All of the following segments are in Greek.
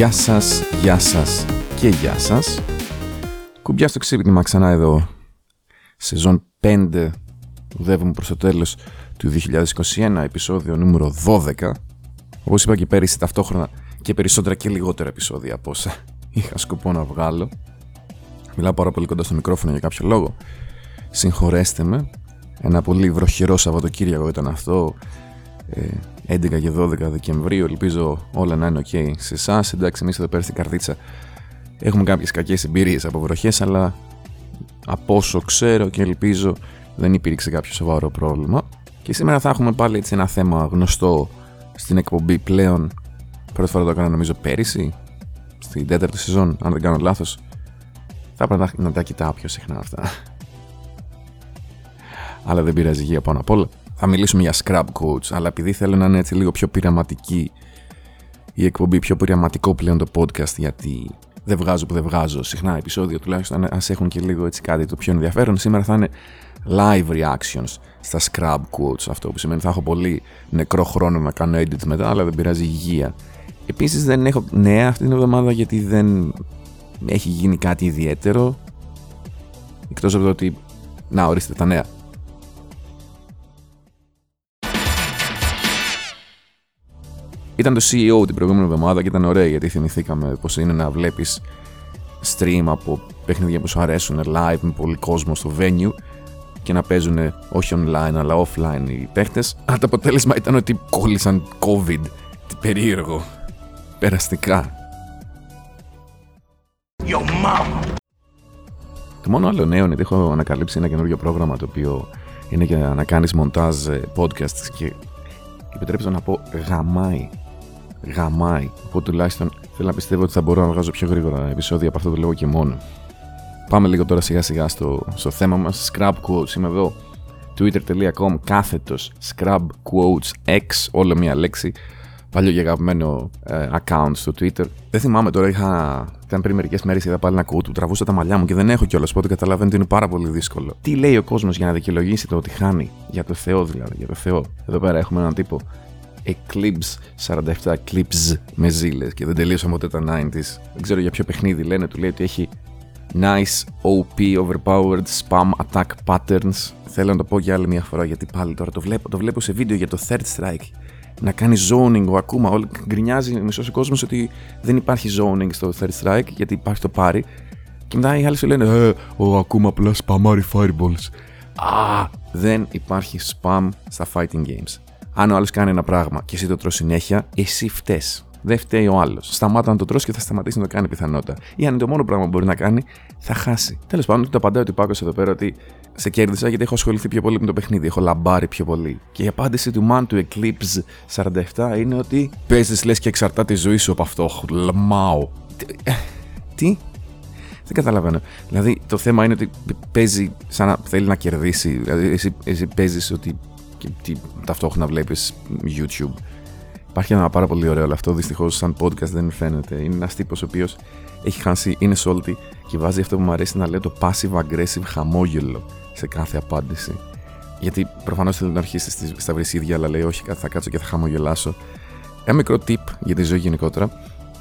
Γεια σας, γεια σας και γεια σας. Κουμπιά στο ξύπνημα ξανά εδώ. Σεζόν 5. Ουδεύουμε προς το τέλος του 2021, επεισόδιο νούμερο 12. Όπως είπα και πέρυσι ταυτόχρονα και περισσότερα και λιγότερα επεισόδια από όσα είχα σκοπό να βγάλω. Μιλάω πάρα πολύ κοντά στο μικρόφωνο για κάποιο λόγο. Συγχωρέστε με. Ένα πολύ βροχερό Σαββατοκύριακο ήταν αυτό. 11 ε, και 12 Δεκεμβρίου. Ελπίζω όλα να είναι ok σε εσάς. Εντάξει, εμείς εδώ πέρα στην καρδίτσα έχουμε κάποιες κακές εμπειρίες από βροχές, αλλά από όσο ξέρω και ελπίζω δεν υπήρξε κάποιο σοβαρό πρόβλημα. Και σήμερα θα έχουμε πάλι έτσι ένα θέμα γνωστό στην εκπομπή πλέον. Πρώτη φορά το έκανα νομίζω πέρυσι, στην τέταρτη σεζόν, αν δεν κάνω λάθος. Θα έπρεπε να τα κοιτάω πιο συχνά αυτά. Αλλά δεν πειράζει υγεία πάνω απ' όλα. Θα μιλήσουμε για scrub coach, αλλά επειδή θέλω να είναι έτσι λίγο πιο πειραματική η εκπομπή, πιο πειραματικό πλέον το podcast, γιατί δεν βγάζω που δεν βγάζω συχνά επεισόδια, τουλάχιστον ας έχουν και λίγο έτσι κάτι το πιο ενδιαφέρον. Σήμερα θα είναι live reactions στα scrub quotes, αυτό που σημαίνει θα έχω πολύ νεκρό χρόνο να κάνω edit μετά, αλλά δεν πειράζει υγεία. Επίσης δεν έχω νέα αυτή την εβδομάδα γιατί δεν έχει γίνει κάτι ιδιαίτερο. Εκτός από το ότι. Να, ορίστε τα νέα. Ήταν το CEO την προηγούμενη εβδομάδα και ήταν ωραία γιατί θυμηθήκαμε πώ είναι να βλέπεις stream από παιχνίδια που σου αρέσουν live με πολύ κόσμο στο venue και να παίζουν όχι online αλλά offline οι παίχτες. Αλλά το αποτέλεσμα ήταν ότι κόλλησαν COVID. Τι περίεργο. Περαστικά. Yo, Το μόνο άλλο νέο είναι ότι έχω ανακαλύψει ένα καινούριο πρόγραμμα το οποίο είναι για να κάνεις μοντάζ ε, podcast και επιτρέψτε να πω γαμάει γαμάει. Οπότε τουλάχιστον θέλω να πιστεύω ότι θα μπορώ να βγάζω πιο γρήγορα επεισόδια από αυτό το λόγο και μόνο. Πάμε λίγο τώρα σιγά σιγά στο, στο θέμα μας. Scrub Quotes, είμαι εδώ. Twitter.com κάθετος Scrub Quotes X, όλο μία λέξη. Παλιό και αγαπημένο ε, account στο Twitter. Δεν θυμάμαι τώρα, είχα, ήταν πριν μερικές μέρες είδα πάλι ένα quote που τραβούσα τα μαλλιά μου και δεν έχω κιόλας. Οπότε καταλαβαίνω ότι είναι πάρα πολύ δύσκολο. Τι λέει ο κόσμος για να δικαιολογήσει το ότι χάνει; Για το Θεό δηλαδή, για το Θεό. Εδώ πέρα έχουμε έναν τύπο Eclipse 47 Eclipse με ζήλες και δεν τελείωσαν ποτέ τα 90s. Δεν ξέρω για ποιο παιχνίδι λένε, του λέει ότι έχει nice OP overpowered spam attack patterns. Θέλω να το πω για άλλη μια φορά γιατί πάλι τώρα το βλέπω, το βλέπω σε βίντεο για το Third Strike. Να κάνει zoning ο Akuma. Όλο, γκρινιάζει μισός ο κόσμος ότι δεν υπάρχει zoning στο Third Strike γιατί υπάρχει το πάρει. Και μετά οι άλλοι σου λένε Ε, ο Akuma απλά spamάρει fireballs. Α, δεν υπάρχει spam στα fighting games. Αν ο άλλος κάνει ένα πράγμα και εσύ το τρως συνέχεια, εσύ φταίει. Δεν φταίει ο άλλος. Σταμάτα να το τρώσει και θα σταματήσει να το κάνει πιθανότητα. Ή αν είναι το μόνο πράγμα που μπορεί να κάνει, θα χάσει. Τέλος πάντων, το απαντάει ότι πάκος εδώ πέρα ότι σε κέρδισα γιατί έχω ασχοληθεί πιο πολύ με το παιχνίδι. Έχω λαμπάρει πιο πολύ. Και η απάντηση του Man του Eclipse 47 είναι ότι παίζεις λες και εξαρτάται η ζωή σου από αυτό. Λμάω. Τι; Δεν καταλαβαίνω. Δηλαδή το θέμα είναι ότι παίζει σαν να θέλει να κερδίσει. Δηλαδή εσύ, εσύ παίζεις ότι και ταυτόχρονα βλέπεις YouTube. Υπάρχει ένα πάρα πολύ ωραίο, αλλά αυτό δυστυχώς σαν podcast δεν φαίνεται. Είναι ένας τύπος ο οποίος έχει χάσει, είναι salty και βάζει αυτό που μου αρέσει να λέει το passive aggressive χαμόγελο σε κάθε απάντηση. Γιατί προφανώς θέλει να αρχίσει στα βρυσίδια, αλλά λέει: Όχι, θα κάτσω και θα χαμογελάσω. Ένα μικρό tip για τη ζωή γενικότερα.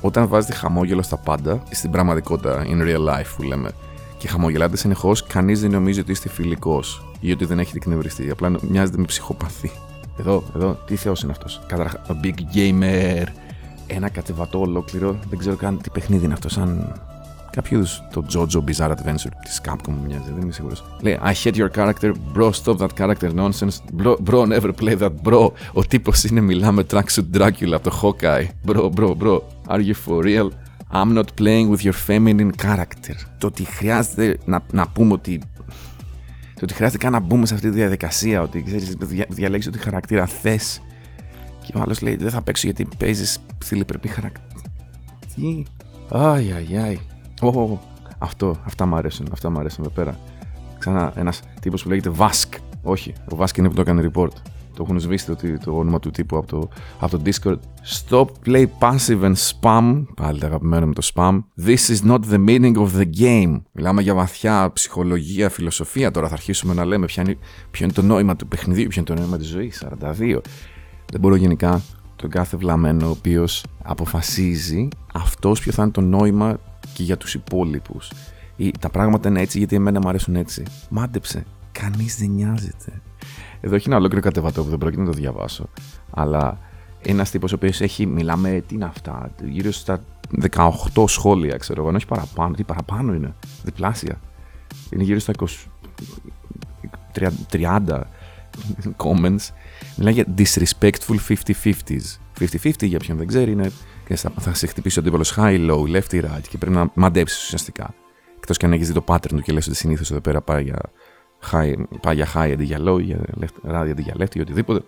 Όταν βάζετε χαμόγελο στα πάντα, στην πραγματικότητα, in real life που λέμε, και χαμογελάτε συνεχώς, κανείς δεν νομίζει ότι είστε φιλικός ή ότι δεν έχετε εκνευριστεί. Απλά μοιάζετε με ψυχοπαθή. Εδώ, εδώ, τι θεός είναι αυτός. Καταρχά, Big Gamer. Ένα κατεβατό ολόκληρο. Δεν ξέρω καν τι παιχνίδι είναι αυτός. Σαν κάποιο είδους το JoJo Bizarre Adventure της Capcom μου μοιάζει. Δεν είμαι σίγουρος. Λέει I hate your character. Bro, stop that character nonsense. Bro, bro never play that. Bro, ο τύπος είναι μιλάμε tracksuit Dracula από το Hawkeye. Bro, bro, bro. Are you for real? I'm not playing with your feminine character. Το ότι χρειάζεται να, να πούμε ότι το ότι χρειάζεται καν να μπούμε σε αυτή τη διαδικασία, ότι ξέρεις, δια, διαλέγεις ότι χαρακτήρα θες. Και ο άλλος λέει: Δεν θα παίξω γιατί παίζεις θηλυπρεπή χαρακτήρα. Τι; Αϊ, αϊ, αϊ. Αυτό, αυτά μου αρέσουν, αυτά μου αρέσουν εδώ πέρα. Ξανά ένας τύπος που λέγεται Vask. Όχι, ο Vask είναι που το έκανε report. Το έχουν σβήσει το, το όνομα του τύπου από το, από το Discord. Stop play passive and spam. Πάλι το αγαπημένο με το spam. This is not the meaning of the game. Μιλάμε για βαθιά ψυχολογία, φιλοσοφία. Τώρα θα αρχίσουμε να λέμε ποιο είναι, ποιο είναι το νόημα του παιχνιδιού, ποιο είναι το νόημα της ζωής. 42. Δεν μπορώ γενικά τον κάθε βλαμμένο ο οποίος αποφασίζει αυτός ποιο θα είναι το νόημα και για τους υπόλοιπους. Τα πράγματα είναι έτσι γιατί εμένα μου αρέσουν έτσι. Μάντεψε. Κανείς δεν νοιάζεται. Εδώ έχει ένα ολόκληρο κατεβατό που δεν πρόκειται να το διαβάσω. Αλλά ένας τύπος ο οποίος έχει, μιλάμε, τι είναι αυτά, γύρω στα 18 σχόλια, ξέρω εγώ, όχι παραπάνω. Τι παραπάνω είναι, διπλάσια. Είναι γύρω στα 20, 30 comments. Μιλάει για disrespectful 50-50s. 50-50 για ποιον δεν ξέρει είναι θα σε χτυπήσει ο αντίπαλο high, low, left, right και πρέπει να μαντέψεις ουσιαστικά. Εκτός και αν έχεις δει το pattern του και λες ότι συνήθως εδώ πέρα πάει για high, πάει για high αντί για low, για left, right αντί για left ή οτιδήποτε.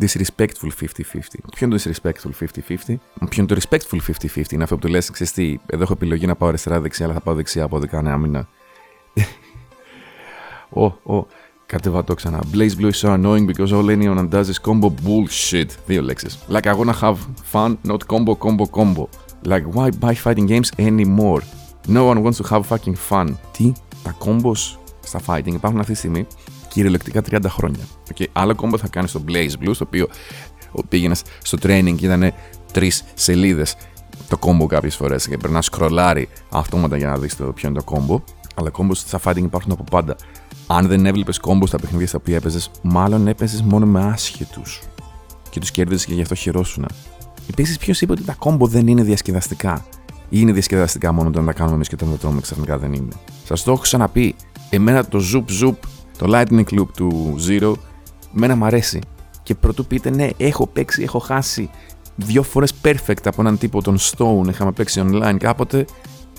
Disrespectful 50-50. Ποιο είναι το disrespectful 50-50? Ποιο είναι το respectful 50-50? Είναι αυτό που του λε, ξέρει τι, εδώ έχω επιλογή να πάω αριστερά-δεξιά, αλλά θα πάω δεξιά από δικά νέα μήνα. Ω, ω, κατεβατώ ξανά. Blaze Blue is so annoying because all anyone does is combo bullshit. Δύο λέξει. Like I wanna have fun, not combo, combo, combo. Like why buy fighting games anymore? No one wants to have fucking fun. Τι, τα combos στα fighting υπάρχουν αυτή τη στιγμή κυριολεκτικά 30 χρόνια. Okay. Άλλο κόμπο θα κάνει στο Blaze Blue, στο οποίο πήγαινες στο training και ήταν τρεις σελίδες το κόμπο κάποιες φορές και πρέπει να σκρολάρει αυτόματα για να δεις το ποιο είναι το κόμπο. Αλλά κόμπος στα fighting υπάρχουν από πάντα. Αν δεν έβλεπες κόμπο στα παιχνίδια στα οποία έπαιζες, μάλλον έπαιζες μόνο με άσχετους. Και τους κέρδιζες και γι' αυτό χειρόσουνα. Επίσης, ποιος είπε ότι τα κόμπο δεν είναι διασκεδαστικά; Ή είναι διασκεδαστικά μόνο όταν τα κάνουμε εμείς και όταν τα τρώμε ξαφνικά δεν είναι; Σας το έχω ξαναπεί. Εμένα το zoop zoop, το lightning loop του Zero, εμένα μου αρέσει. Και πρωτού πείτε ναι, έχω παίξει, έχω χάσει δύο φορές perfect από έναν τύπο τον Stone. Είχαμε παίξει online κάποτε.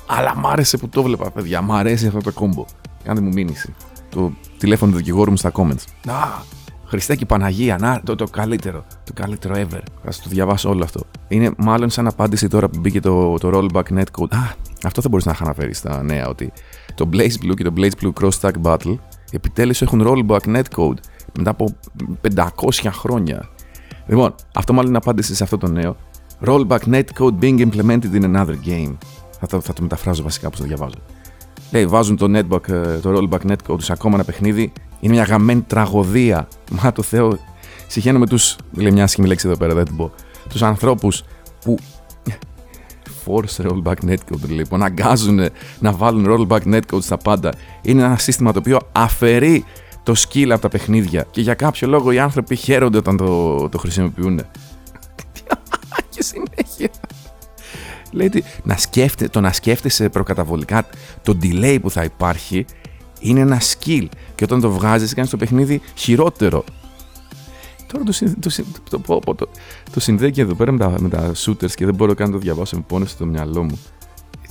Αλλά μ' άρεσε που το βλέπα, παιδιά. Μ' αρέσει αυτό το κόμπο. Κάντε μου μήνυση το τηλέφωνο του δικηγόρου μου στα comments. Να, Χριστέ και Παναγία, να, το, το καλύτερο. Το καλύτερο ever. Θα το διαβάσω όλο αυτό. Είναι μάλλον σαν απάντηση τώρα που μπήκε το, το rollback netcode. Α, αυτό θα μπορείς να είχα αναφέρεις στα νέα, ότι το Blaze Blue και το Blaze Blue Cross Stack Battle επιτέλους έχουν rollback netcode μετά από 500 χρόνια. Λοιπόν, αυτό μάλλον είναι απάντηση σε αυτό το νέο. Rollback netcode being implemented in another game. Θα το, θα το μεταφράζω βασικά που το διαβάζω. Λέει, βάζουν το, netback, ε, το rollback netcode σε ακόμα ένα παιχνίδι. Είναι μια γαμμένη τραγωδία. Μα το Θεό. Συγχαίρω τους. Λέει μια άσχημη λέξη εδώ πέρα, δεν την πω. Τους ανθρώπους που. Force rollback netcode λοιπόν. Αναγκάζουν να βάλουν rollback netcode στα πάντα. Είναι ένα σύστημα το οποίο αφαιρεί το skill από τα παιχνίδια. Και για κάποιο λόγο οι άνθρωποι χαίρονται όταν το, το χρησιμοποιούν. και συνέχεια. Λέει ότι να σκέφτε, το να σκέφτεσαι προκαταβολικά το delay που θα υπάρχει είναι ένα skill. Και όταν το βγάζεις, κάνεις το παιχνίδι χειρότερο. Τώρα το, το, το, το, το, το συνδέει και εδώ πέρα με τα, με τα shooters και δεν μπορώ καν να το διαβάσω. Με πόνεσε το μυαλό μου.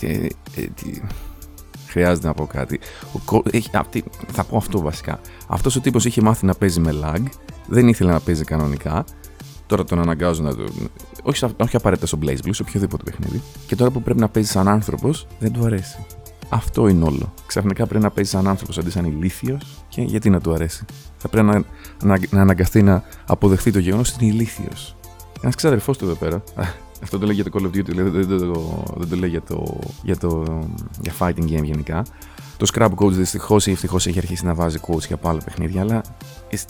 Ε, ε, χρειάζεται να πω κάτι. Ο, έχει, αυτή, θα πω αυτό βασικά. Αυτός ο τύπος είχε μάθει να παίζει με lag. Δεν ήθελε να παίζει κανονικά. Τώρα τον αναγκάζουν να το. Όχι, όχι απαραίτητα στο Blaze Blue, σε οποιοδήποτε παιχνίδι. Και τώρα που πρέπει να παίζει σαν άνθρωπος, δεν του αρέσει. Αυτό είναι όλο. Ξαφνικά πρέπει να παίζει σαν άνθρωπος αντί σαν ηλίθιος και γιατί να του αρέσει; Θα πρέπει να, να, να αναγκαστεί να αποδεχθεί το γεγονός ότι είναι ηλίθιος. Ένας ξαδερφός του εδώ πέρα. Αυτό το λέει για το Call of Duty, δεν, δεν, δεν, δεν το λέει για το, για το για fighting game γενικά. Το Scrap Coach δυστυχώς ή ευτυχώς έχει αρχίσει να βάζει coach για άλλα παιχνίδια, αλλά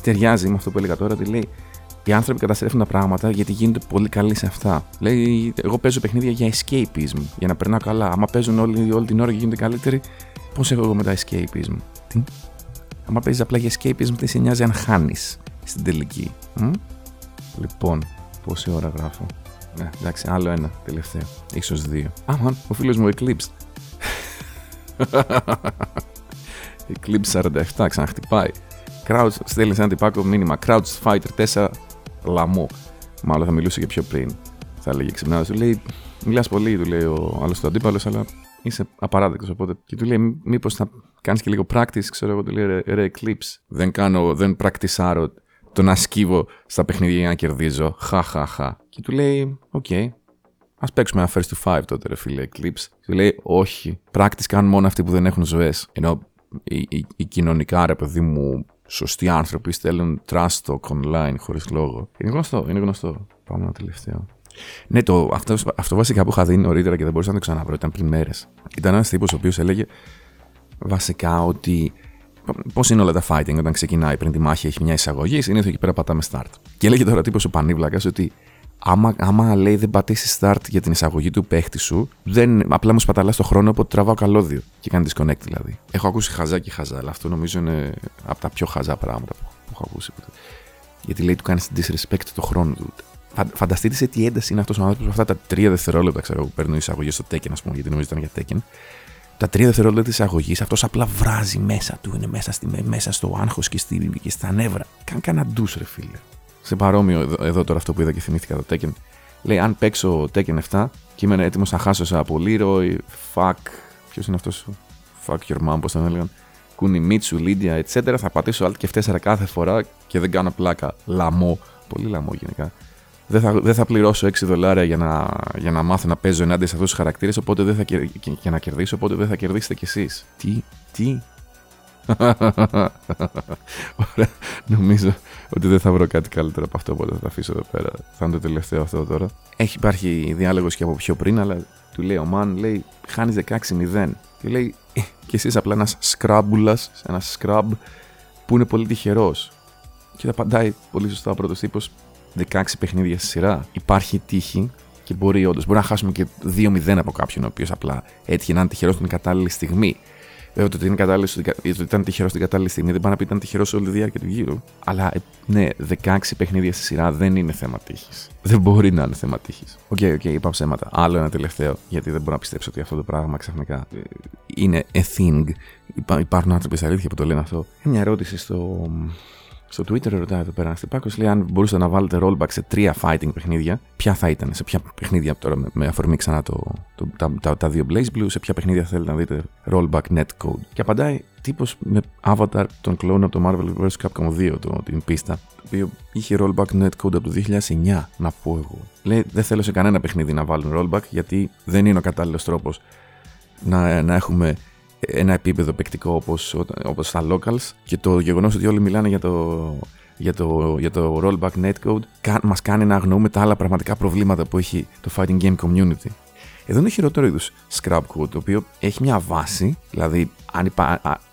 ταιριάζει με αυτό που έλεγα τώρα ότι λέει οι άνθρωποι καταστρέφουν τα πράγματα γιατί γίνονται πολύ καλοί σε αυτά. Λέει, εγώ παίζω παιχνίδια για escapism, για να περνάω καλά. Άμα παίζουν όλη, όλη την ώρα και γίνονται καλύτεροι, πώς έχω εγώ μετά escapism; Τι; Άμα παίζεις απλά για escapism, τι σε νοιάζει αν χάνεις στην τελική. Μ; Λοιπόν, πόση ώρα γράφω; Ναι, εντάξει, άλλο ένα τελευταίο. σω δύο. Άμαν, ο φίλος μου Eclipse. Eclipse 47, ξαναχτυπάει. Crouch, στέλνεις ένα τυπάκο μήνυμα. Crouch Fighter 4 lmao. Μάλλον θα μιλούσε και πιο πριν. Θα έλεγε ξυπνάδα. Του λέει: Μιλάς πολύ, του λέει ο άλλος του αντίπαλος, αλλά είσαι απαράδεκτος. Οπότε και του λέει: Μήπως θα κάνεις και λίγο practice, ξέρω εγώ, του λέει: Ρε, ρε Eclipse. Δεν κάνω, δεν πρακτισάρω το να σκύβω στα παιχνίδια για να κερδίζω. Χα, χα, χα. Και του λέει: OK, okay, Α παίξουμε ένα first to five τότε, ρε φίλε, Eclipse. Του λέει: Όχι, practice κάνουν μόνο αυτοί που δεν έχουν ζωές. Ενώ οι, οι, οι κοινωνικά, ρε παιδί μου, σωστοί άνθρωποι στέλνουν trust talk online χωρίς λόγο. Είναι γνωστό, είναι γνωστό. Πάμε ένα τελευταίο. Ναι, το, αυτό, αυτό βασικά που είχα δει νωρίτερα και δεν μπορούσα να το ξαναβρω, ήταν πριν μέρες. Ήταν ένας τύπος ο οποίος έλεγε βασικά ότι. Πώς είναι όλα τα fighting όταν ξεκινάει πριν τη μάχη, έχει μια εισαγωγή, συνήθως εκεί πέρα πατάμε start. Και έλεγε τώρα τύπος ο Πανίβλακας ότι άμα, άμα λέει δεν πατήσεις start για την εισαγωγή του παίχτη σου, δεν, απλά μου σπαταλάς το χρόνο οπότε τραβάω καλώδιο και κάνει disconnect δηλαδή. Έχω ακούσει χαζά και χαζά, αλλά αυτό νομίζω είναι από τα πιο χαζά πράγματα που, που έχω ακούσει. Γιατί λέει του κάνεις disrespect το χρόνο του. Φανταστείτε σε τι ένταση είναι αυτός ο άνθρωπος αυτά τα τρία δευτερόλεπτα ξέρω, που παίρνει εισαγωγή στο Tekken, ας πούμε, γιατί νομίζω ήταν για Tekken. Τα τρία δευτερόλεπτα της εισαγωγής, αυτός απλά βράζει μέσα του, είναι μέσα, στη, μέσα στο άγχος και, και στα νεύρα. Κάνει κανένα ντους, ρε φίλε. Σε παρόμοιο εδώ, εδώ, τώρα αυτό που είδα και θυμήθηκα το Tekken. Λέει, αν παίξω Tekken 7 και είμαι έτοιμος να χάσω σε από Leroy, fuck. Ποιος είναι αυτός, fuck your mom, πώς τον έλεγαν. Μίτσου, Λίντια, etc. Θα πατήσω Alt και F4 κάθε φορά και δεν κάνω πλάκα. Λαμό. Πολύ λαμό γενικά δεν θα, δεν θα πληρώσω 6 δολάρια για να, για να μάθω να παίζω ενάντια σε αυτούς τους χαρακτήρες, οπότε δεν θα και, και, να κερδίσω, οπότε δεν θα κερδίσετε κι εσείς. Τι, τι; Ωραία. Νομίζω ότι δεν θα βρω κάτι καλύτερο από αυτό, οπότε θα τα αφήσω εδώ πέρα. Θα είναι το τελευταίο αυτό τώρα. Έχει υπάρχει διάλογος και από πιο πριν, αλλά του λέει ο Μαν, λέει, χάνεις 16-0. Και λέει, «Ε, και εσύ απλά ένας σκράμπουλας, ένας σκραμπ που είναι πολύ τυχερός. Και θα απαντάει πολύ σωστά ο πρώτος τύπος, 16 παιχνίδια στη σειρά. Υπάρχει τύχη και μπορεί όντως. Μπορεί να χάσουμε και 2-0 από κάποιον ο οποίος απλά έτυχε να είναι τυχερός στην κατάλληλη στιγμή. Βέβαια, το ότι, είναι κατάλληλο, ότι ήταν τυχερός στην κατάλληλη στιγμή δεν πάει να πει ήταν τυχερός όλη τη διάρκεια του γύρου. Αλλά ε, ναι, 16 παιχνίδια στη σειρά δεν είναι θέμα τύχης. Δεν μπορεί να είναι θέμα τύχης. OK, okay, OK, okay, είπα ψέματα. Άλλο ένα τελευταίο, γιατί δεν μπορώ να πιστέψω ότι αυτό το πράγμα ξαφνικά ε, είναι a thing. Υπάρχουν άνθρωποι στα αλήθεια που το λένε αυτό. Μια ερώτηση στο, στο Twitter ρωτάει εδώ πέρα στην Πάκο, λέει αν μπορούσατε να βάλετε rollback σε τρία fighting παιχνίδια, ποια θα ήταν, σε ποια παιχνίδια τώρα με, με αφορμή ξανά το, το, τα, τα, τα, δύο BlazBlue, σε ποια παιχνίδια θέλετε να δείτε rollback netcode. Και απαντάει τύπος με avatar τον clone από το Marvel vs. Capcom 2, το, την πίστα, το οποίο είχε rollback netcode από το 2009, να πω εγώ. Λέει δεν θέλω σε κανένα παιχνίδι να βάλουν rollback γιατί δεν είναι ο κατάλληλος τρόπος να, να έχουμε ένα επίπεδο παικτικό όπως, όπως στα locals και το γεγονός ότι όλοι μιλάνε για το, για το, για το rollback netcode μας κάνει να αγνοούμε τα άλλα πραγματικά προβλήματα που έχει το fighting game community. Εδώ είναι χειρότερο είδους scrap code, το οποίο έχει μια βάση, δηλαδή αν,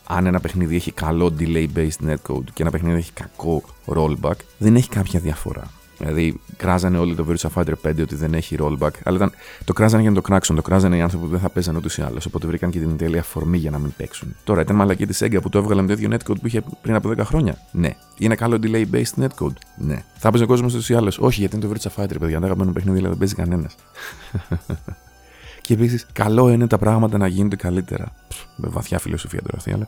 αν ένα παιχνίδι έχει καλό delay based netcode και ένα παιχνίδι έχει κακό rollback, δεν έχει κάποια διαφορά. Δηλαδή, κράζανε όλοι το Virtua Fighter 5 ότι δεν έχει rollback. Αλλά ήταν, το κράζανε για να το κράξουν. Το κράζανε οι άνθρωποι που δεν θα παίζανε ούτως ή άλλως. Οπότε βρήκαν και την τέλεια αφορμή για να μην παίξουν. Τώρα, ήταν μαλακή της Sega που το έβγαλε με το ίδιο netcode που είχε πριν από 10 χρόνια. Ναι. Είναι καλό delay based netcode. Ναι. Θα παίζει ο κόσμος ούτως ή άλλως. Όχι, γιατί είναι το Virtua Fighter, παιδιά. Αν δεν αγαπημένο παιχνίδι, δηλαδή δεν παίζει κανένας. και επίσης, καλό είναι τα πράγματα να γίνονται καλύτερα. Με βαθιά φιλοσοφία τώρα αυτή, αλλά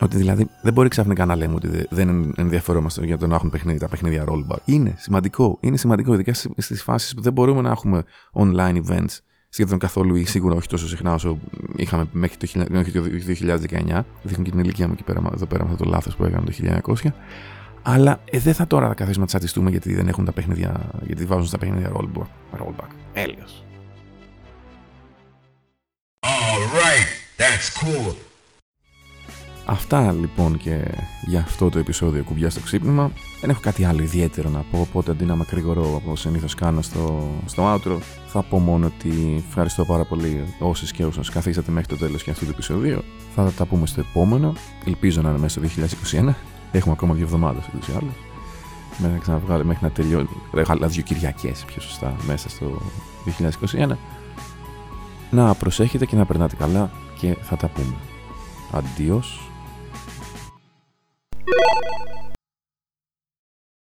ότι δηλαδή δεν μπορεί ξαφνικά να λέμε ότι δεν ενδιαφερόμαστε για το να έχουν παιχνίδια, τα παιχνίδια rollback. Είναι σημαντικό. Είναι σημαντικό, ειδικά στι φάσεις που δεν μπορούμε να έχουμε online events σχεδόν καθόλου ή σίγουρα όχι τόσο συχνά όσο είχαμε μέχρι το, 2019. Δείχνει και την ηλικία μου εκεί πέρα, εδώ πέρα με αυτό το λάθος που έκανε το 1900. Αλλά ε, δεν θα τώρα να καθίσουμε να τσατιστούμε γιατί δεν έχουν τα παιχνίδια, γιατί βάζουν στα παιχνίδια rollback. rollback. Έλεος. All right, that's cool. Αυτά λοιπόν και για αυτό το επεισόδιο κουμπιά στο ξύπνημα. Δεν έχω κάτι άλλο ιδιαίτερο να πω, οπότε αντί να με κρυγορώ όπως συνήθως κάνω στο, στο outro, θα πω μόνο ότι ευχαριστώ πάρα πολύ όσοι και όσους καθίσατε μέχρι το τέλος και αυτού του επεισοδίου. Θα τα πούμε στο επόμενο. Ελπίζω να είναι μέσα στο 2021. Έχουμε ακόμα δύο εβδομάδες ούτως ή άλλως. Μέχρι να ξαναβγάλω, μέχρι να τελειώνει. Έχω δύο Κυριακέ πιο σωστά μέσα στο 2021. Να προσέχετε και να περνάτε καλά και θα τα πούμε. Αντίος.